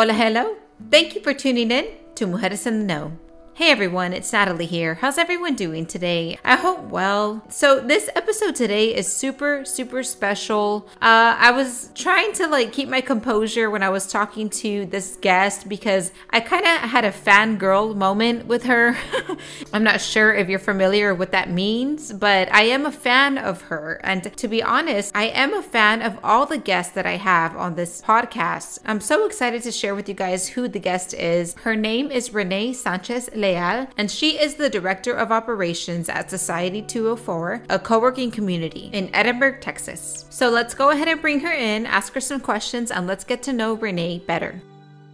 Hola, hello. Thank you for tuning in to Mujeres en the Know. Hey everyone, it's Natalie here. How's everyone doing today? I hope well. So, this episode today is super, super special. Uh, I was trying to like keep my composure when I was talking to this guest because I kind of had a fangirl moment with her. I'm not sure if you're familiar with what that means, but I am a fan of her. And to be honest, I am a fan of all the guests that I have on this podcast. I'm so excited to share with you guys who the guest is. Her name is Renee Sanchez Leal, and she is the Director of Operations at Society 204, a co working community in Edinburg, Texas. So let's go ahead and bring her in, ask her some questions, and let's get to know Renee better.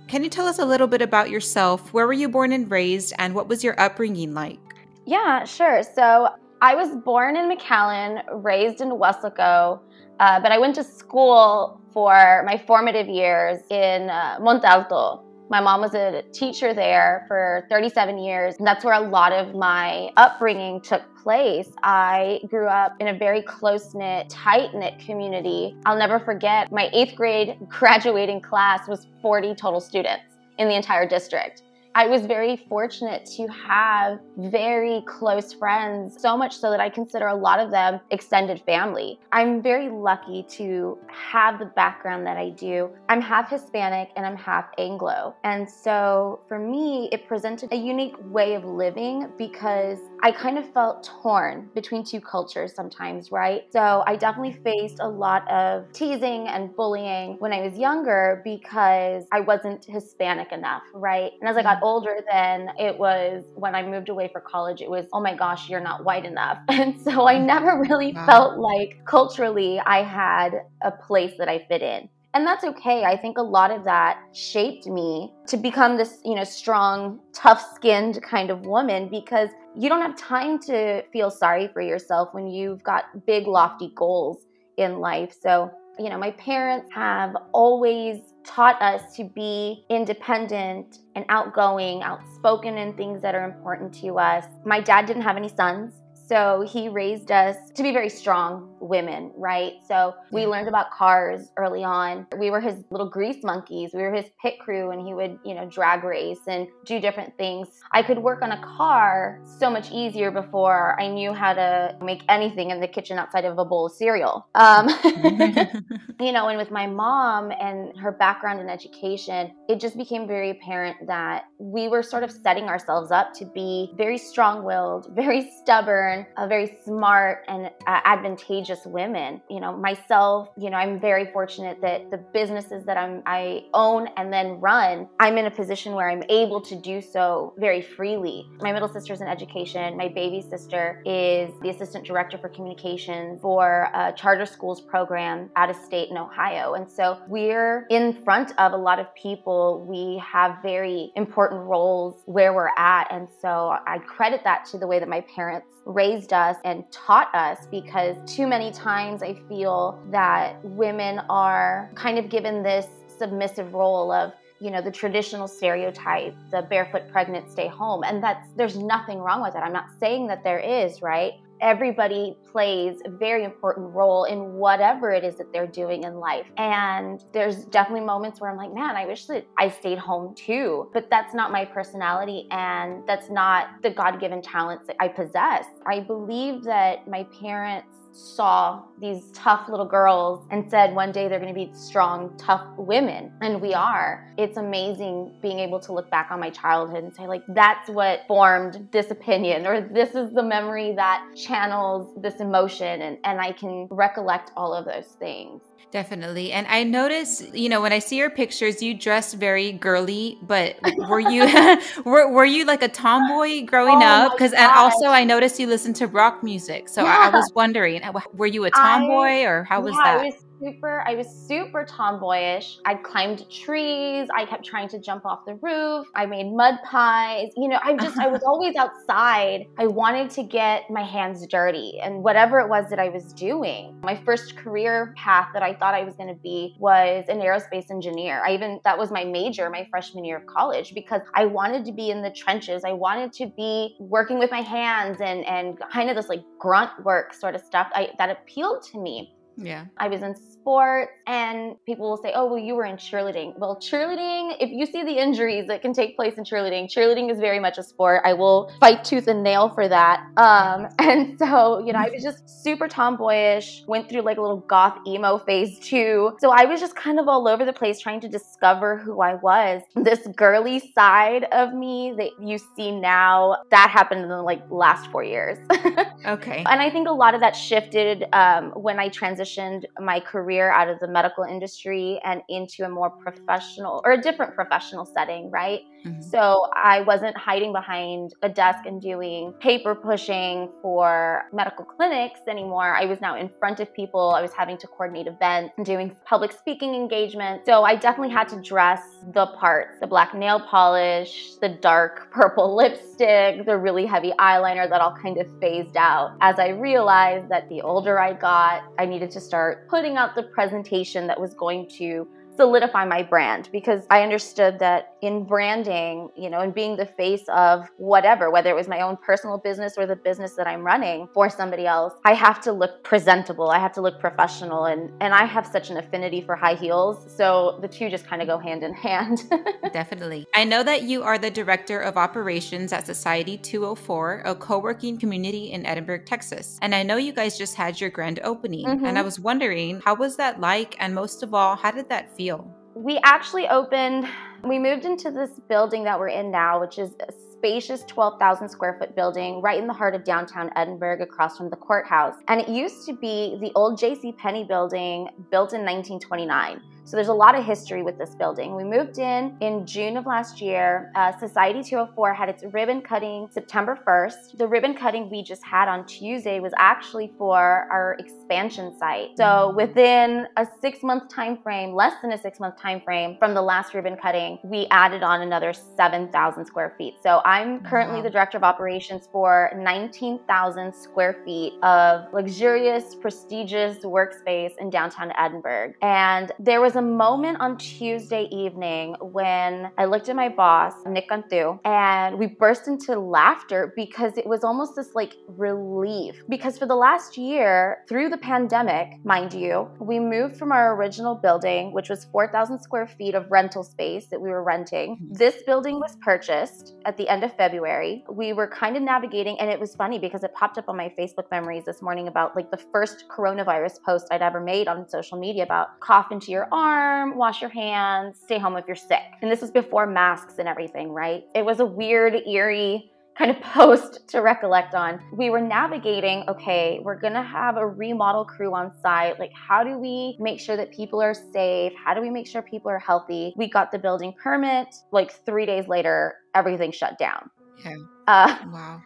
Can you tell us a little bit about yourself? Where were you born and raised, and what was your upbringing like? Yeah, sure. So I was born in McAllen, raised in Weslaco, uh, but I went to school for my formative years in uh, Monte Alto, my mom was a teacher there for 37 years. And that's where a lot of my upbringing took place. I grew up in a very close knit, tight knit community. I'll never forget my eighth grade graduating class was 40 total students in the entire district. I was very fortunate to have very close friends, so much so that I consider a lot of them extended family. I'm very lucky to have the background that I do. I'm half Hispanic and I'm half Anglo. And so for me, it presented a unique way of living because I kind of felt torn between two cultures sometimes, right? So I definitely faced a lot of teasing and bullying when I was younger because I wasn't Hispanic enough, right? And as I got mm-hmm. older, then it was when I moved away for college, it was, oh my gosh, you're not white enough. And so I mm-hmm. never really wow. felt like culturally I had a place that I fit in. And that's okay. I think a lot of that shaped me to become this, you know, strong, tough-skinned kind of woman because you don't have time to feel sorry for yourself when you've got big lofty goals in life. So, you know, my parents have always taught us to be independent and outgoing, outspoken in things that are important to us. My dad didn't have any sons. So he raised us to be very strong women, right? So we learned about cars early on. We were his little grease monkeys. We were his pit crew and he would, you know, drag race and do different things. I could work on a car so much easier before I knew how to make anything in the kitchen outside of a bowl of cereal. Um, you know, and with my mom and her background in education, it just became very apparent that we were sort of setting ourselves up to be very strong willed, very stubborn a very smart and uh, advantageous women. You know, myself, you know, I'm very fortunate that the businesses that I'm I own and then run, I'm in a position where I'm able to do so very freely. My middle sister's in education. My baby sister is the assistant director for communications for a charter schools program out of state in Ohio. And so we're in front of a lot of people. We have very important roles where we're at. And so I credit that to the way that my parents raised us and taught us because too many times I feel that women are kind of given this submissive role of you know the traditional stereotype the barefoot pregnant stay home and that's there's nothing wrong with it i'm not saying that there is right everybody plays a very important role in whatever it is that they're doing in life. And there's definitely moments where I'm like, man, I wish that I stayed home too. But that's not my personality and that's not the God given talents that I possess. I believe that my parents saw these tough little girls and said one day they're going to be strong, tough women. And we are. It's amazing being able to look back on my childhood and say, like, that's what formed this opinion, or this is the memory that channels this emotion. And, and I can recollect all of those things. Definitely. And I notice, you know, when I see your pictures, you dress very girly, but were you were, were you like a tomboy growing oh up? And also I noticed you listen to rock music. So yeah. I, I, was wondering, uh, were you a tomboy I, or how was yeah, that? Super I was super tomboyish. I climbed trees, I kept trying to jump off the roof. I made mud pies. You know, I just I was always outside. I wanted to get my hands dirty and whatever it was that I was doing. My first career path that I thought I was going to be was an aerospace engineer. I even that was my major my freshman year of college because I wanted to be in the trenches. I wanted to be working with my hands and and kind of this like grunt work sort of stuff I, that appealed to me. Yeah. I was in sports, and people will say, oh, well, you were in cheerleading. Well, cheerleading, if you see the injuries that can take place in cheerleading, cheerleading is very much a sport. I will fight tooth and nail for that. Um, and so, you know, I was just super tomboyish, went through like a little goth emo phase too. So I was just kind of all over the place trying to discover who I was. This girly side of me that you see now, that happened in the like last four years. okay. And I think a lot of that shifted um, when I transitioned my career out of the medical industry and into a more professional or a different professional setting, right? Mm-hmm. So I wasn't hiding behind a desk and doing paper pushing for medical clinics anymore. I was now in front of people. I was having to coordinate events and doing public speaking engagements. So I definitely had to dress the parts the black nail polish, the dark purple lipstick, the really heavy eyeliner that all kind of phased out as I realized that the older I got, I needed to start putting out the presentation that was going to solidify my brand because I understood that in branding, you know, and being the face of whatever, whether it was my own personal business or the business that I'm running for somebody else, I have to look presentable. I have to look professional and and I have such an affinity for high heels, so the two just kind of go hand in hand. Definitely. I know that you are the director of operations at Society 204, a co-working community in Edinburg, Texas. And I know you guys just had your grand opening, mm-hmm. and I was wondering, how was that like and most of all, how did that feel? We actually opened, we moved into this building that we're in now, which is a spacious 12,000 square foot building right in the heart of downtown Edinburg across from the courthouse. And it used to be the old J.C. Penney building built in 1929. So there's a lot of history with this building. We moved in in June of last year. Uh, Society 204 had its ribbon cutting September 1st. The ribbon cutting we just had on Tuesday was actually for our expansion site. So within a six month time frame, less than a six month time frame from the last ribbon cutting, we added on another 7,000 square feet. So I'm currently wow. the director of operations for 19,000 square feet of luxurious, prestigious workspace in downtown Edinburg. And there was a moment on Tuesday evening when I looked at my boss, Nick Cantu, and we burst into laughter because it was almost this like relief. Because for the last year, through the pandemic, mind you, we moved from our original building, which was 4,000 square feet of rental space that we were renting. Mm-hmm. This building was purchased at the end of February. We were kind of navigating, and it was funny because it popped up on my Facebook memories this morning about like the first coronavirus post I'd ever made on social media about cough into your arm arm, wash your hands, stay home if you're sick. And this was before masks and everything, right? It was a weird, eerie kind of post to recollect on. We were navigating, okay, we're gonna have a remodel crew on site. Like, how do we make sure that people are safe? How do we make sure people are healthy? We got the building permit. Like, three days later, everything shut down. Yeah. Uh, wow.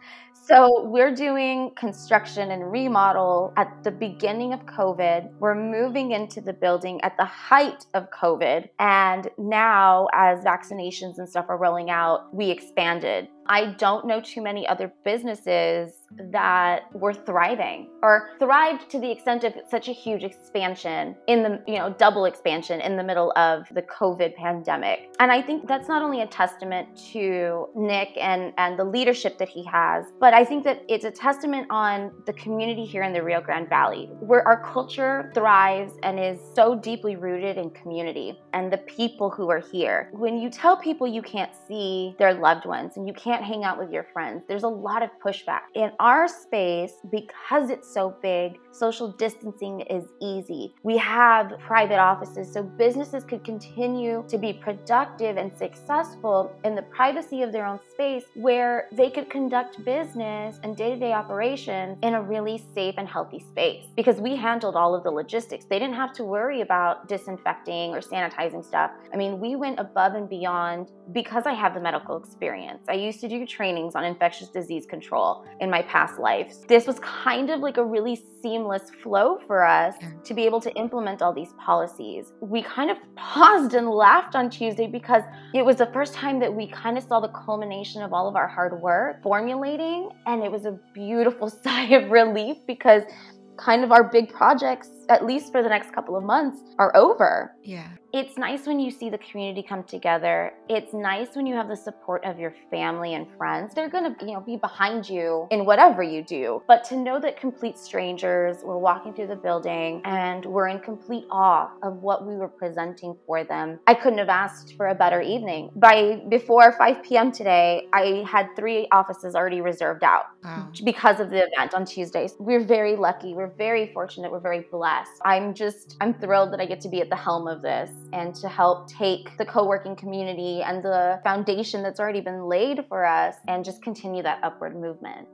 So we're doing construction and remodel at the beginning of COVID. We're moving into the building at the height of COVID. And now, as vaccinations and stuff are rolling out, we expanded I don't know too many other businesses that were thriving or thrived to the extent of such a huge expansion in the, you know, double expansion in the middle of the COVID pandemic. And I think that's not only a testament to Nick and, and the leadership that he has, but I think that it's a testament on the community here in the Rio Grande Valley, where our culture thrives and is so deeply rooted in community and the people who are here. When you tell people you can't see their loved ones and you can't can't hang out with your friends. There's a lot of pushback. In our space, because it's so big, social distancing is easy. We have private offices, so businesses could continue to be productive and successful in the privacy of their own space where they could conduct business and day to day operations in a really safe and healthy space because we handled all of the logistics. They didn't have to worry about disinfecting or sanitizing stuff. I mean, we went above and beyond because I have the medical experience. I used to do trainings on infectious disease control in my past lives. This was kind of like a really seamless flow for us to be able to implement all these policies. We kind of paused and laughed on Tuesday because it was the first time that we kind of saw the culmination of all of our hard work formulating, and it was a beautiful sigh of relief because kind of our big projects, at least for the next couple of months, are over. Yeah. It's nice when you see the community come together. It's nice when you have the support of your family and friends. They're going to, you know, be behind you in whatever you do. But to know that complete strangers were walking through the building and were in complete awe of what we were presenting for them, I couldn't have asked for a better evening. By before 5 p.m. today, I had three offices already reserved out Wow. because of the event on Tuesdays. We're very lucky. We're very fortunate. We're very blessed. I'm just, I'm thrilled that I get to be at the helm of this and to help take the co working community and the foundation that's already been laid for us and just continue that upward movement.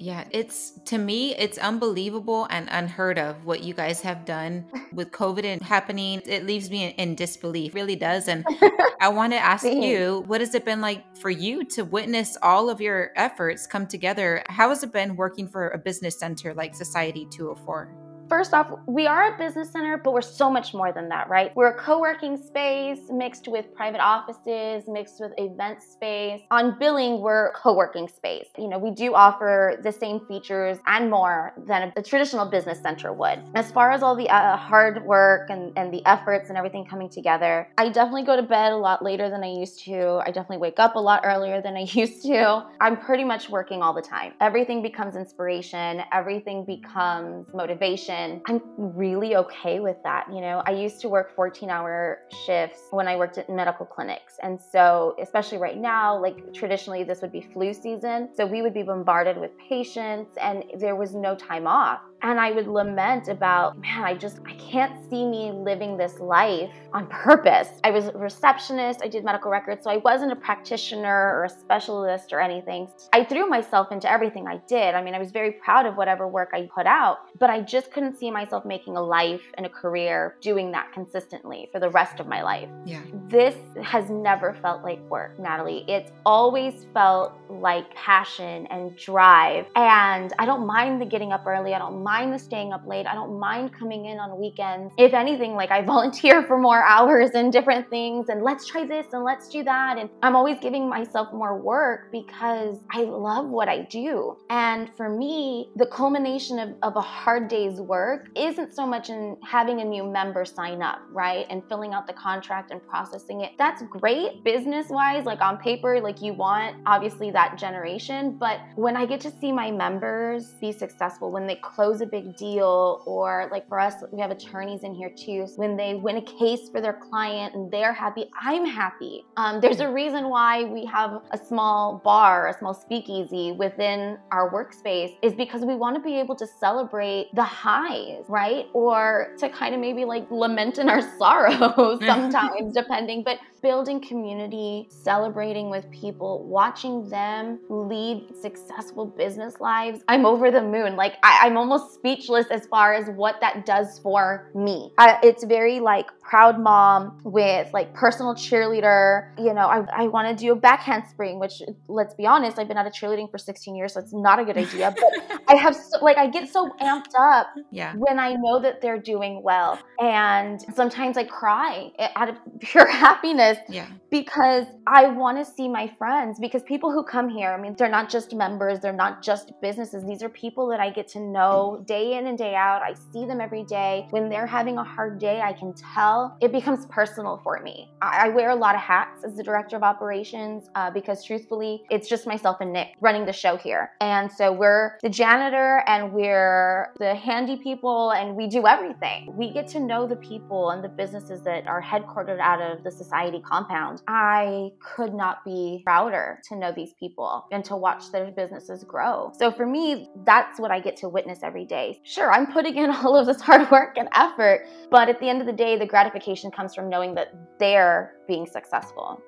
Yeah, it's to me, it's unbelievable and unheard of what you guys have done with COVID and happening. It leaves me in, in disbelief, really does. And I want to ask you, what has it been like for you to witness all of your efforts come together? How has it been working for a business center like Society 204? First off, we are a business center, but we're so much more than that, right? We're a co working space mixed with private offices, mixed with event space. On billing, we're co working space. You know, we do offer the same features and more than a, traditional business center would. As far as all the uh, hard work and, and the efforts and everything coming together, I definitely go to bed a lot later than I used to. I definitely wake up a lot earlier than I used to. I'm pretty much working all the time. Everything becomes inspiration, everything becomes motivation. I'm really okay with that. You know, I used to work 14 hour shifts when I worked at medical clinics. And so, especially right now, like traditionally, this would be flu season. So we would be bombarded with patients and there was no time off. And I would lament about, man, I just, I can't see me living this life on purpose. I was a receptionist, I did medical records, so I wasn't a practitioner or a specialist or anything. I threw myself into everything I did. I mean, I was very proud of whatever work I put out, but I just couldn't see myself making a life and a career doing that consistently for the rest of my life. Yeah. This has never felt like work, Natalie. It's always felt like passion and drive. And I don't mind the getting up early. I don't mind the staying up late. I don't mind coming in on weekends. If anything, like I volunteer for more hours and different things and let's try this and let's do that. And I'm always giving myself more work because I love what I do. And for me, the culmination of, of a hard day's work isn't so much in having a new member sign up, right? And filling out the contract and processing it. That's great business wise, like on paper, like you want obviously that generation. But when I get to see my members be successful, when they close a big deal, or like for us, we have attorneys in here too, when they win a case for their client and they're happy, I'm happy. Um, there's a reason why we have a small bar, a small speakeasy within our workspace, is because we want to be able to celebrate the highs, right? Or to kind of maybe like lament in our sorrow sometimes, depending. But building community, celebrating with people, watching them lead successful business lives, I'm over the moon. Like, I, am almost speechless as far as what that does for me. I, it's very like proud mom with like personal cheerleader. You know, I, I want to do a back handspring, which let's be honest, I've been out of cheerleading for 16 years, so it's not a good idea. But I have so, like, I get so amped up Yeah. when I know that they're doing well. And sometimes I cry out of pure happiness Yeah. because I want to see my friends. Because people who come here, I mean, they're not just members, they're not just businesses. These are people that I get to know day in and day out. I see them every day. When they're having a hard day, I can tell it becomes personal for me. I, I wear a lot of hats as the director of operations uh, because truthfully, it's just myself and Nick running the show here. And so we're the janitor and we're the handy people and we do everything. We get to know the people and the businesses that are headquartered out of the society compound. I could not be prouder to know these people and to watch their businesses grow. So for me, that's what I get to witness every day. Sure, I'm putting in all of this hard work and effort, but at the end of the day, the gratification comes from knowing that they're being successful.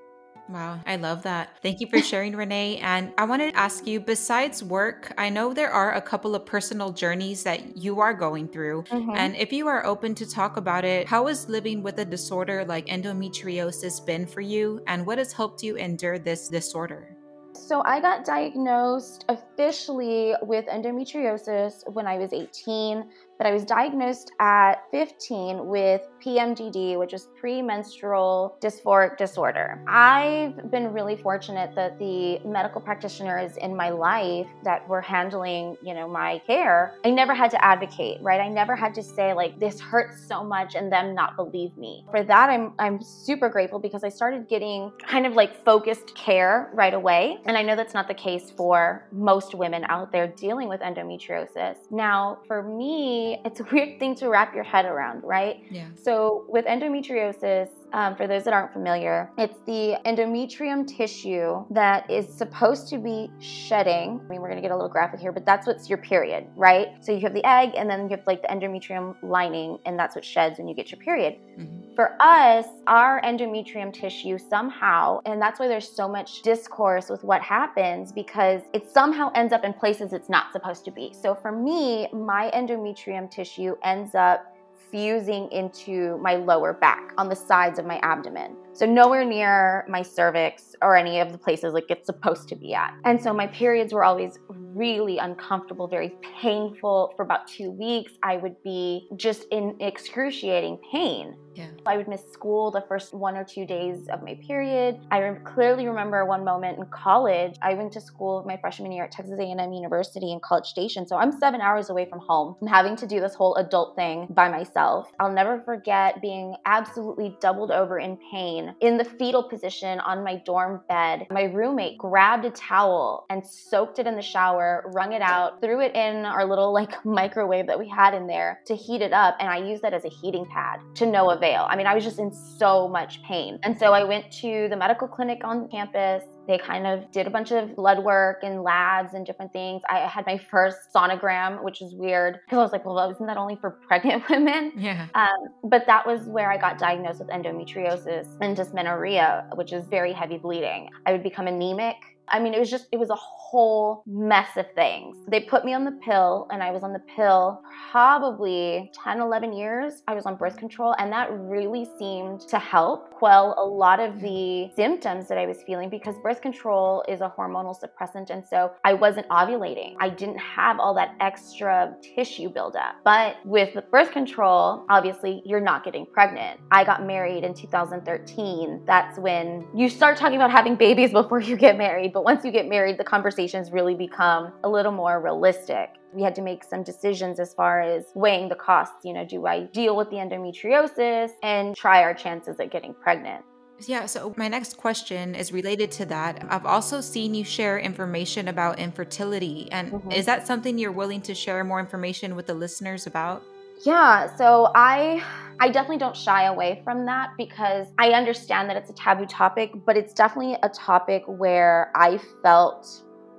Wow, I love that. Thank you for sharing, Renee. And I wanted to ask you besides work, I know there are a couple of personal journeys that you are going through. Mhm. And if you are open to talk about it, how has living with a disorder like endometriosis been for you? And what has helped you endure this disorder? So I got diagnosed officially with endometriosis when I was 18, but I was diagnosed at 15 with PMDD, which is premenstrual dysphoric disorder. I've been really fortunate that the medical practitioners in my life that were handling, you know, my care, I never had to advocate, right? I never had to say like this hurts so much and them not believe me. For that, I'm I'm super grateful because I started getting kind of like focused care right away. And I know that's not the case for most women out there dealing with endometriosis. Now, for me, it's a weird thing to wrap your head around, right? Yeah. So, with endometriosis, um, for those that aren't familiar, it's the endometrium tissue that is supposed to be shedding. I mean, we're gonna get a little graphic here, but that's what's your period, right? So you have the egg, and then you have like the endometrium lining, and that's what sheds when you get your period. Mm-hmm. For us, our endometrium tissue somehow, and that's why there's so much discourse with what happens because it somehow ends up in places it's not supposed to be. So for me, my endometrium tissue ends up fusing into my lower back on the sides of my abdomen. So nowhere near my cervix or any of the places like it's supposed to be at. And so my periods were always really uncomfortable, very painful. For about two weeks, I would be just in excruciating pain. Yeah. I would miss school the first one or two days of my period. I re- clearly remember one moment in college. I went to school my freshman year at Texas A&M University in College Station, so I'm seven hours away from home. I'm having to do this whole adult thing by myself. I'll never forget being absolutely doubled over in pain in the fetal position on my dorm bed. My roommate grabbed a towel and soaked it in the shower, wrung it out, threw it in our little like microwave that we had in there to heat it up, and I used that as a heating pad to no avail. I mean, I was just in so much pain. And so I went to the medical clinic on campus. They kind of did a bunch of blood work and labs and different things. I had my first sonogram, which is weird because I was like, well, isn't that only for pregnant women? Yeah. Um, but that was where I got diagnosed with endometriosis and dysmenorrhea, which is very heavy bleeding. I would become anemic. I mean, it was just, it was a whole mess of things. They put me on the pill, and I was on the pill probably 10, 11 years. I was on birth control, and that really seemed to help quell a lot of the symptoms that I was feeling because birth control is a hormonal suppressant. And so I wasn't ovulating. I didn't have all that extra tissue buildup. But with birth control, obviously, you're not getting pregnant. I got married in 2013. That's when you start talking about having babies before you get married. But once you get married, the conversations really become a little more realistic. We had to make some decisions as far as weighing the costs. You know, do I deal with the endometriosis and try our chances at getting pregnant? Yeah, so my next question is related to that. I've also seen you share information about infertility. And Mhm. is that something you're willing to share more information with the listeners about? Yeah, so I I definitely don't shy away from that because I understand that it's a taboo topic, but it's definitely a topic where I felt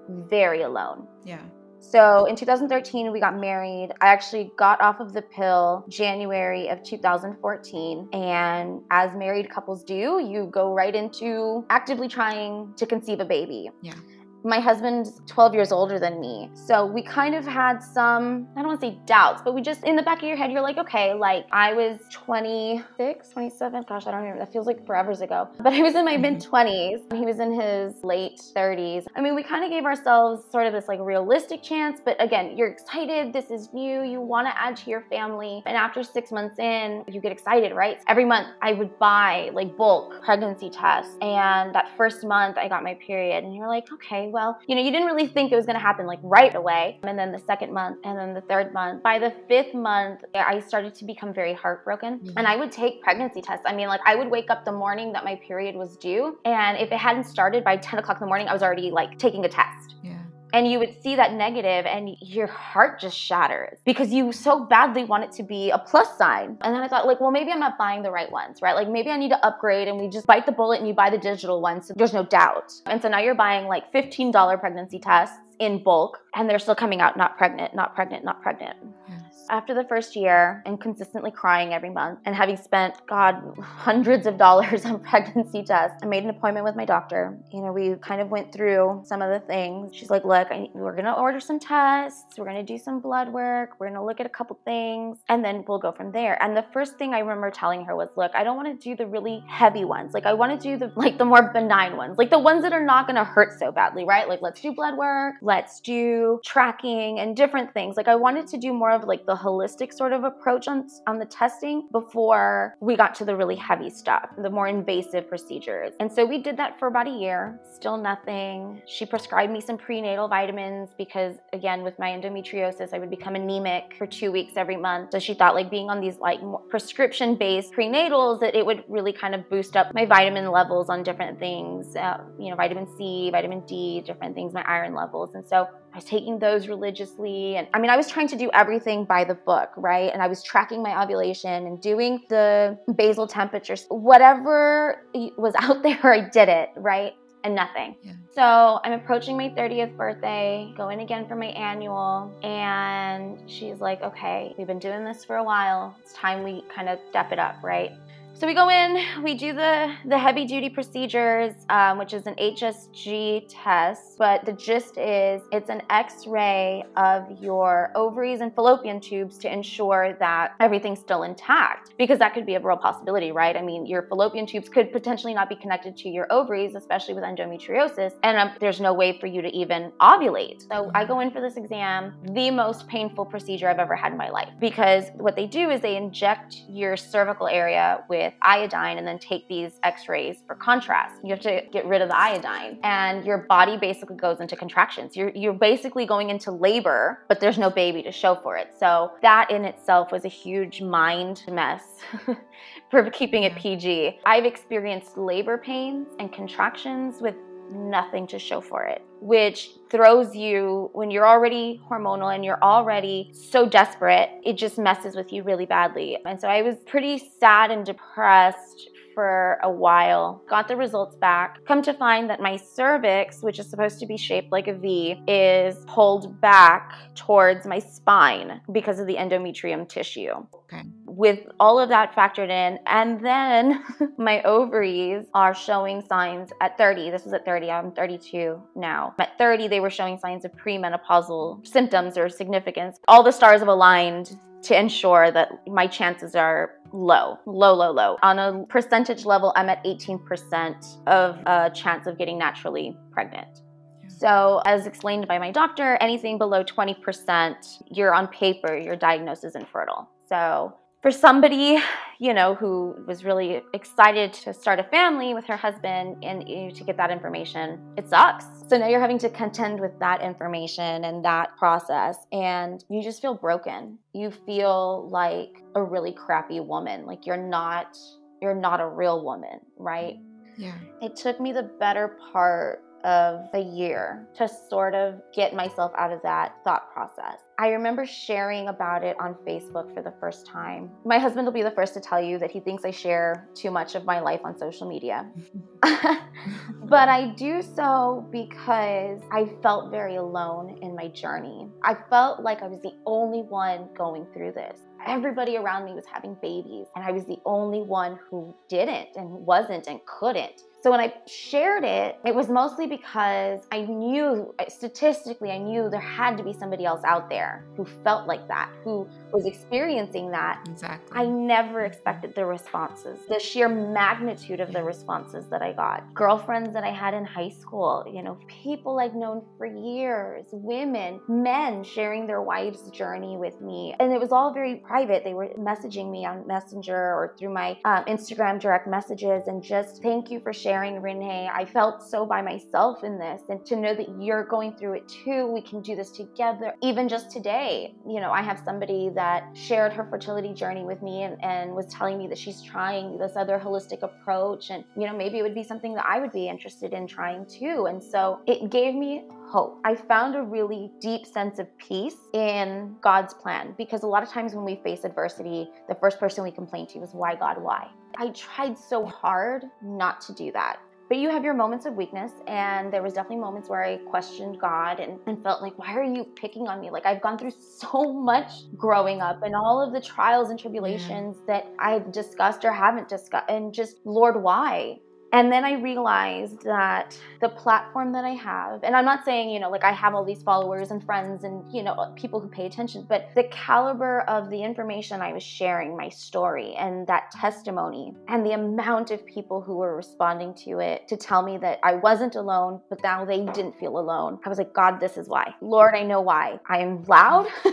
very alone. Yeah. So in 2013, we got married. I actually got off of the pill January of 2014. And as married couples do, you go right into actively trying to conceive a baby. Yeah. My husband's 12 years older than me. So we kind of had some, I don't want to say doubts, but we just, in the back of your head, you're like, okay, like I was 26, 27. Gosh, I don't remember. That feels like forever ago. But I was in my mid mm-hmm. 20s. He was in his late 30s. I mean, we kind of gave ourselves sort of this like realistic chance, but again, you're excited. This is new. You want to add to your family. And after six months in, you get excited, right? Every month I would buy like bulk pregnancy tests. And that first month I got my period. And you're like, okay, well, you know, you didn't really think it was going to happen like right away. And then the second month, and then the third month. By the fifth month, I started to become very heartbroken. Mhm. And I would take pregnancy tests. I mean, like, I would wake up the morning that my period was due. And if it hadn't started by 10 o'clock in the morning, I was already like taking a test Yeah. And you would see that negative and your heart just shatters because you so badly want it to be a plus sign. And then i thought like well maybe i'm not buying the right ones right? Like maybe i need to upgrade and we just bite the bullet and you buy the digital ones. So there's no doubt. And so now you're buying like $15 pregnancy tests in bulk and they're still coming out not pregnant not pregnant not pregnant. Yes. After the first year and consistently crying every month and having spent god hundreds of dollars on pregnancy tests i made an appointment with my doctor. You know we kind of went through some of the things. She's like look I, we're gonna order some tests. We're gonna do some blood work. We're gonna look at a couple things and then we'll go from there. And the first thing i remember telling her was look i don't want to do the really heavy ones. Like i want to do the like the more benign ones. Like the ones that are not gonna hurt so badly right? Like let's do blood work. Let's do tracking and different things. Like i wanted to do more of like like the holistic sort of approach on, on the testing before we got to the really heavy stuff, the more invasive procedures. And so we did that for about a year, still nothing. She prescribed me some prenatal vitamins because, again, with my endometriosis, I would become anemic for two weeks every month. So she thought like being on these like prescription based prenatals that it would really kind of boost up my vitamin levels on different things, uh, you know, vitamin C, vitamin D, different things, my iron levels. And so I was taking those religiously. And I mean, I was trying to do everything by the book, right? And I was tracking my ovulation and doing the basal temperatures. Whatever was out there, I did it, right? And nothing. Yeah. So I'm approaching my 30th birthday, going again for my annual. And she's like, okay, we've been doing this for a while. It's time we kind of step it up, right? So we go in, we do the, the heavy duty procedures, um, which is an HSG test, but the gist is it's an x ray of your ovaries and fallopian tubes to ensure that everything's still intact, because that could be a real possibility, right? I mean, your fallopian tubes could potentially not be connected to your ovaries, especially with endometriosis, and um, there's no way for you to even ovulate. So I go in for this exam, the most painful procedure I've ever had in my life, because what they do is they inject your cervical area with with iodine and then take these x-rays for contrast. You have to get rid of the iodine and your body basically goes into contractions. You're, you're basically going into labor, but there's no baby to show for it. So that in itself was a huge mind mess for keeping it PG. I've experienced labor pains and contractions with nothing to show for it, which throws you when you're already hormonal and you're already so desperate, it just messes with you really badly. And so I was pretty sad and depressed for a while, got the results back. Come to find that my cervix, which is supposed to be shaped like a V, is pulled back towards my spine because of the endometrium tissue. Okay. With all of that factored in, and then my ovaries are showing signs at 30. This was at 30, I'm 32 now. At 30, they were showing signs of premenopausal symptoms or significance. All the stars have aligned to ensure that my chances are low, low, low, low. On a percentage level, I'm at 18% of a chance of getting naturally pregnant. So, as explained by my doctor, anything below 20%, you're on paper, your diagnosis is infertile. So, for somebody, you know, who was really excited to start a family with her husband and you know, to get that information, it sucks. So now you're having to contend with that information and that process, and you just feel broken. You feel like a really crappy woman. Like you're not, you're not a real woman, right? Yeah. It took me the better part of a year to sort of get myself out of that thought process. I remember sharing about it on Facebook for the first time. My husband will be the first to tell you that he thinks I share too much of my life on social media. but I do so because I felt very alone in my journey. I felt like I was the only one going through this. Everybody around me was having babies, and I was the only one who didn't and wasn't and couldn't. So when I shared it, it was mostly because I knew, statistically, I knew there had to be somebody else out there who felt like that, who was experiencing that. Exactly. I never expected the responses, the sheer magnitude of the responses that I got. Girlfriends that I had in high school, you know, people I've known for years, women, men sharing their wives' journey with me. And it was all very private. They were messaging me on Messenger or through my um, Instagram direct messages and just thank you for sharing sharing, Renee. I felt so by myself in this, and to know that you're going through it too, we can do this together. Even just today, you know, I have somebody that shared her fertility journey with me and, and was telling me that she's trying this other holistic approach, and, you know, maybe it would be something that I would be interested in trying too. And so it gave me hope. I found a really deep sense of peace in God's plan because a lot of times when we face adversity, the first person we complain to is, Why, God, why? I tried so hard not to do that. But you have your moments of weakness, and there was definitely moments where I questioned God and, and felt like, why are you picking on me? Like I've gone through so much growing up and all of the trials and tribulations yeah. that I've discussed or haven't discussed, and just Lord, why? And then I realized that the platform that I have, and I'm not saying, you know, like I have all these followers and friends and, you know, people who pay attention, but the caliber of the information I was sharing, my story and that testimony, and the amount of people who were responding to it to tell me that I wasn't alone, but now they didn't feel alone. I was like, God, this is why. Lord, I know why. I am loud.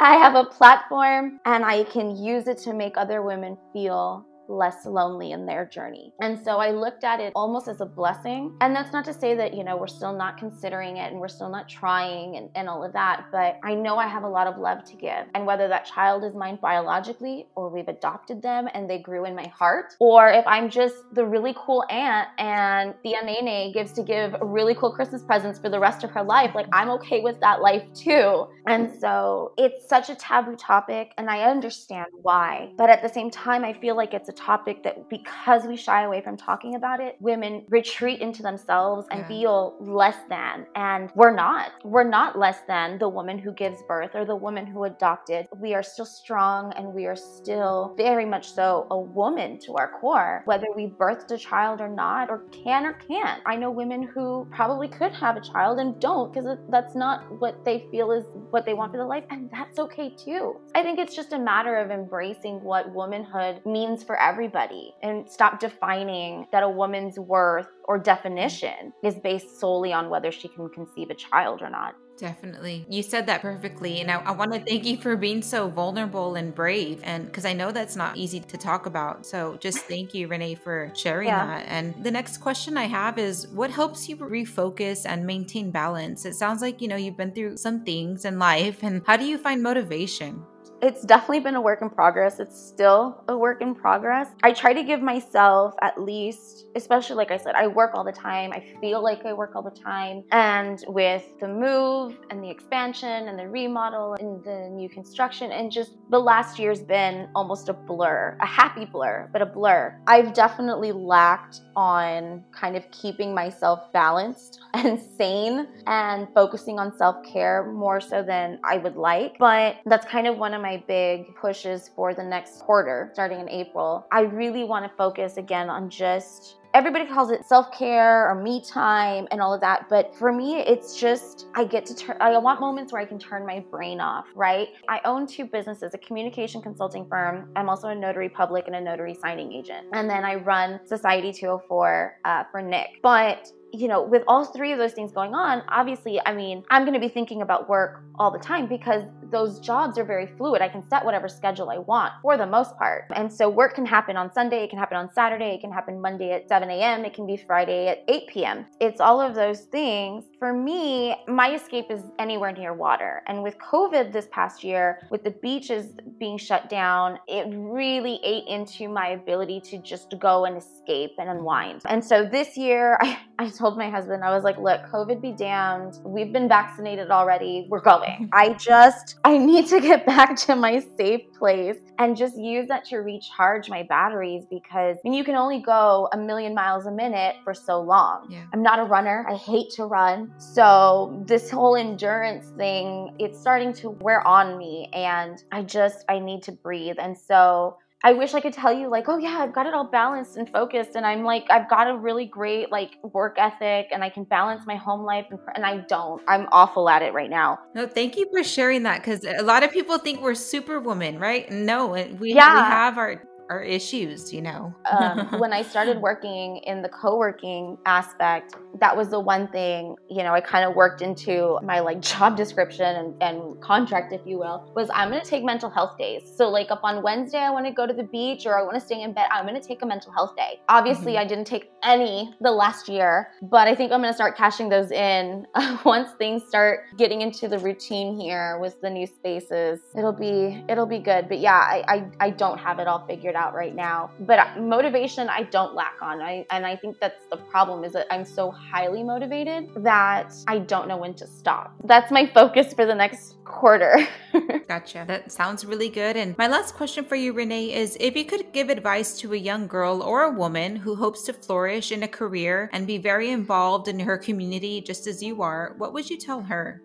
I have a platform and I can use it to make other women feel less lonely in their journey. And so I looked at it almost as a blessing. And that's not to say that, you know, we're still not considering it and we're still not trying and, and all of that, but I know I have a lot of love to give. And whether that child is mine biologically or we've adopted them and they grew in my heart, or if I'm just the really cool aunt and the Nene gives to give really cool Christmas presents for the rest of her life, like I'm okay with that life too. And so it's such a taboo topic and I understand why. But at the same time, I feel like it's a topic that because we shy away from talking about it, women retreat into themselves and yeah. feel less than. And we're not. We're not less than the woman who gives birth or the woman who adopted. We are still strong and we are still very much so a woman to our core, whether we birthed a child or not, or can or can't. I know women who probably could have a child and don't because that's not what they feel is what they want for their life, and that's okay too. I think it's just a matter of embracing what womanhood means for everyone everybody and stop defining that a woman's worth or definition is based solely on whether she can conceive a child or not. Definitely. You said that perfectly. And I, I want to thank you for being so vulnerable and brave. And because I know that's not easy to talk about. So just thank you, Renee, for sharing yeah. that. And the next question I have is what helps you refocus and maintain balance? It sounds like, you know, you've been through some things in life. And how do you find motivation? It's definitely been a work in progress. It's still a work in progress. I try to give myself at least, especially like I said, I work all the time. I feel like I work all the time. And with the move and the expansion and the remodel and the new construction, and just the last year's been almost a blur, a happy blur, but a blur. I've definitely lacked on kind of keeping myself balanced and sane and focusing on self care more so than I would like. But that's kind of one of my my big pushes for the next quarter, starting in April. I really want to focus again on just everybody calls it self-care or me time and all of that but for me it's just i get to turn i want moments where i can turn my brain off right i own two businesses a communication consulting firm i'm also a notary public and a notary signing agent and then i run society 204 uh, for nick but you know, with all three of those things going on, obviously, I mean, I'm going to be thinking about work all the time because those jobs are very fluid. I can set whatever schedule I want for the most part. And so work can happen on Sunday, it can happen on Saturday, it can happen Monday at 7 a.m., it can be Friday at 8 p.m. It's all of those things. For me, my escape is anywhere near water. And with COVID this past year, with the beaches being shut down, it really ate into my ability to just go and escape and unwind. And so this year, I, I told my husband, I was like, look, COVID be damned. We've been vaccinated already. We're going. I just, I need to get back to my safe place and just use that to recharge my batteries because I mean, you can only go a million miles a minute for so long. Yeah. I'm not a runner. I hate to run. So this whole endurance thing, it's starting to wear on me and I just, I need to breathe. And so I wish I could tell you like, oh yeah, I've got it all balanced and focused, and I'm like, I've got a really great like work ethic, and I can balance my home life, and, and I don't. I'm awful at it right now. No, thank you for sharing that because a lot of people think we're superwoman, right? No, we, yeah. we have our our issues, you know. um, when I started working in the co-working aspect, that was the one thing, you know, I kind of worked into my like job description and, and contract, if you will, was I'm gonna take mental health days. So like up on Wednesday, I want to go to the beach or I want to stay in bed. I'm gonna take a mental health day. Obviously, mm-hmm. I didn't take any the last year, but I think I'm gonna start cashing those in once things start getting into the routine here with the new spaces. It'll be it'll be good. But yeah, I I, I don't have it all figured out out right now. But motivation, I don't lack on. I and I think that's the problem is that I'm so highly motivated that I don't know when to stop. That's my focus for the next quarter. gotcha. That sounds really good. And my last question for you, Renee, is if you could give advice to a young girl or a woman who hopes to flourish in a career and be very involved in her community just as you are, what would you tell her?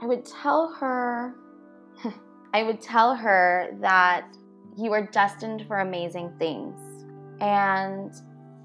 I would tell her I would tell her that you are destined for amazing things. And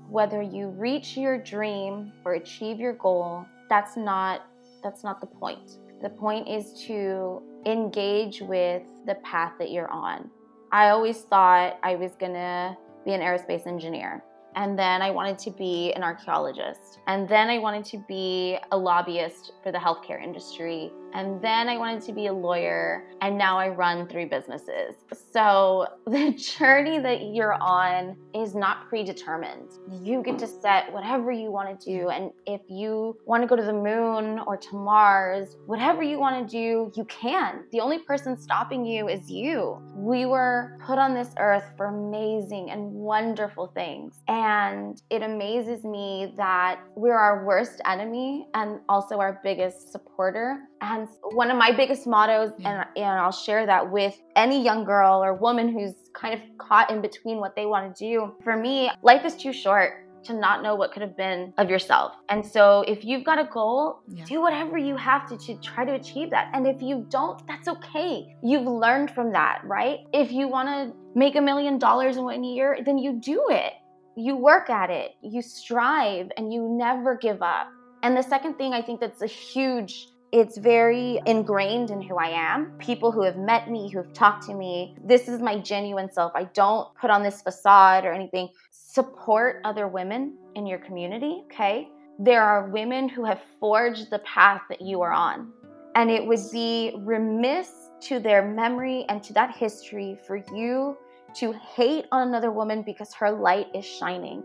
whether you reach your dream or achieve your goal, that's not that's not the point. The point is to engage with the path that you're on. I always thought I was going to be an aerospace engineer. And then I wanted to be an archaeologist. And then I wanted to be a lobbyist for the healthcare industry. And then I wanted to be a lawyer. And now I run three businesses. So the journey that you're on is not predetermined. You get to set whatever you want to do. And if you want to go to the moon or to Mars, whatever you want to do, you can. The only person stopping you is you. We were put on this earth for amazing and wonderful things. And it amazes me that we're our worst enemy and also our biggest supporter. And one of my biggest mottos, and, and I'll share that with any young girl or woman who's kind of caught in between what they want to do. For me, life is too short to not know what could have been of yourself. And so if you've got a goal, yeah. do whatever you have to to try to achieve that. And if you don't, that's okay. You've learned from that, right? If you want to make a million dollars in one year, then you do it you work at it, you strive, and you never give up. And the second thing I think that's a huge it's very ingrained in who I am. People who have met me, who have talked to me, this is my genuine self. I don't put on this facade or anything. Support other women in your community, okay? There are women who have forged the path that you are on. And it would be remiss to their memory and to that history for you to hate on another woman because her light is shining.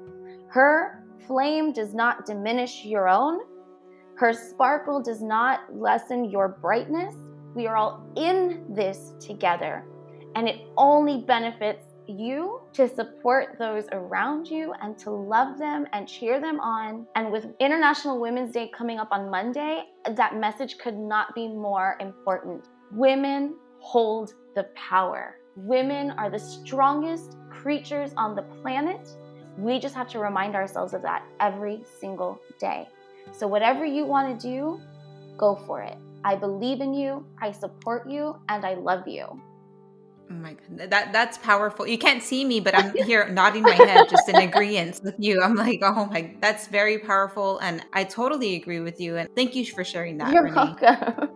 Her flame does not diminish your own, her sparkle does not lessen your brightness. We are all in this together, and it only benefits you to support those around you and to love them and cheer them on. And with International Women's Day coming up on Monday, that message could not be more important. Women hold the power. Women are the strongest creatures on the planet. We just have to remind ourselves of that every single day. So, whatever you want to do, go for it. I believe in you, I support you, and I love you. Oh my god, that that's powerful. You can't see me, but I'm here nodding my head just in agreement with you. I'm like, oh my, that's very powerful, and I totally agree with you. And thank you for sharing that. You're Renee. welcome.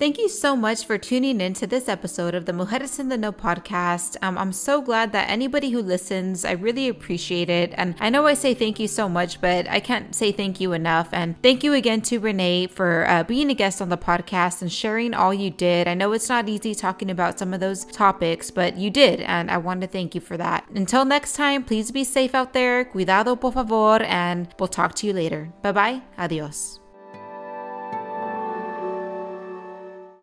Thank you so much for tuning in to this episode of the Mujeres in the Know podcast. Um, I'm so glad that anybody who listens, I really appreciate it. And I know I say thank you so much, but I can't say thank you enough. And thank you again to Renee for uh, being a guest on the podcast and sharing all you did. I know it's not easy talking about some of those topics, but you did. And I want to thank you for that. Until next time, please be safe out there. Cuidado, por favor. And we'll talk to you later. Bye bye. Adios.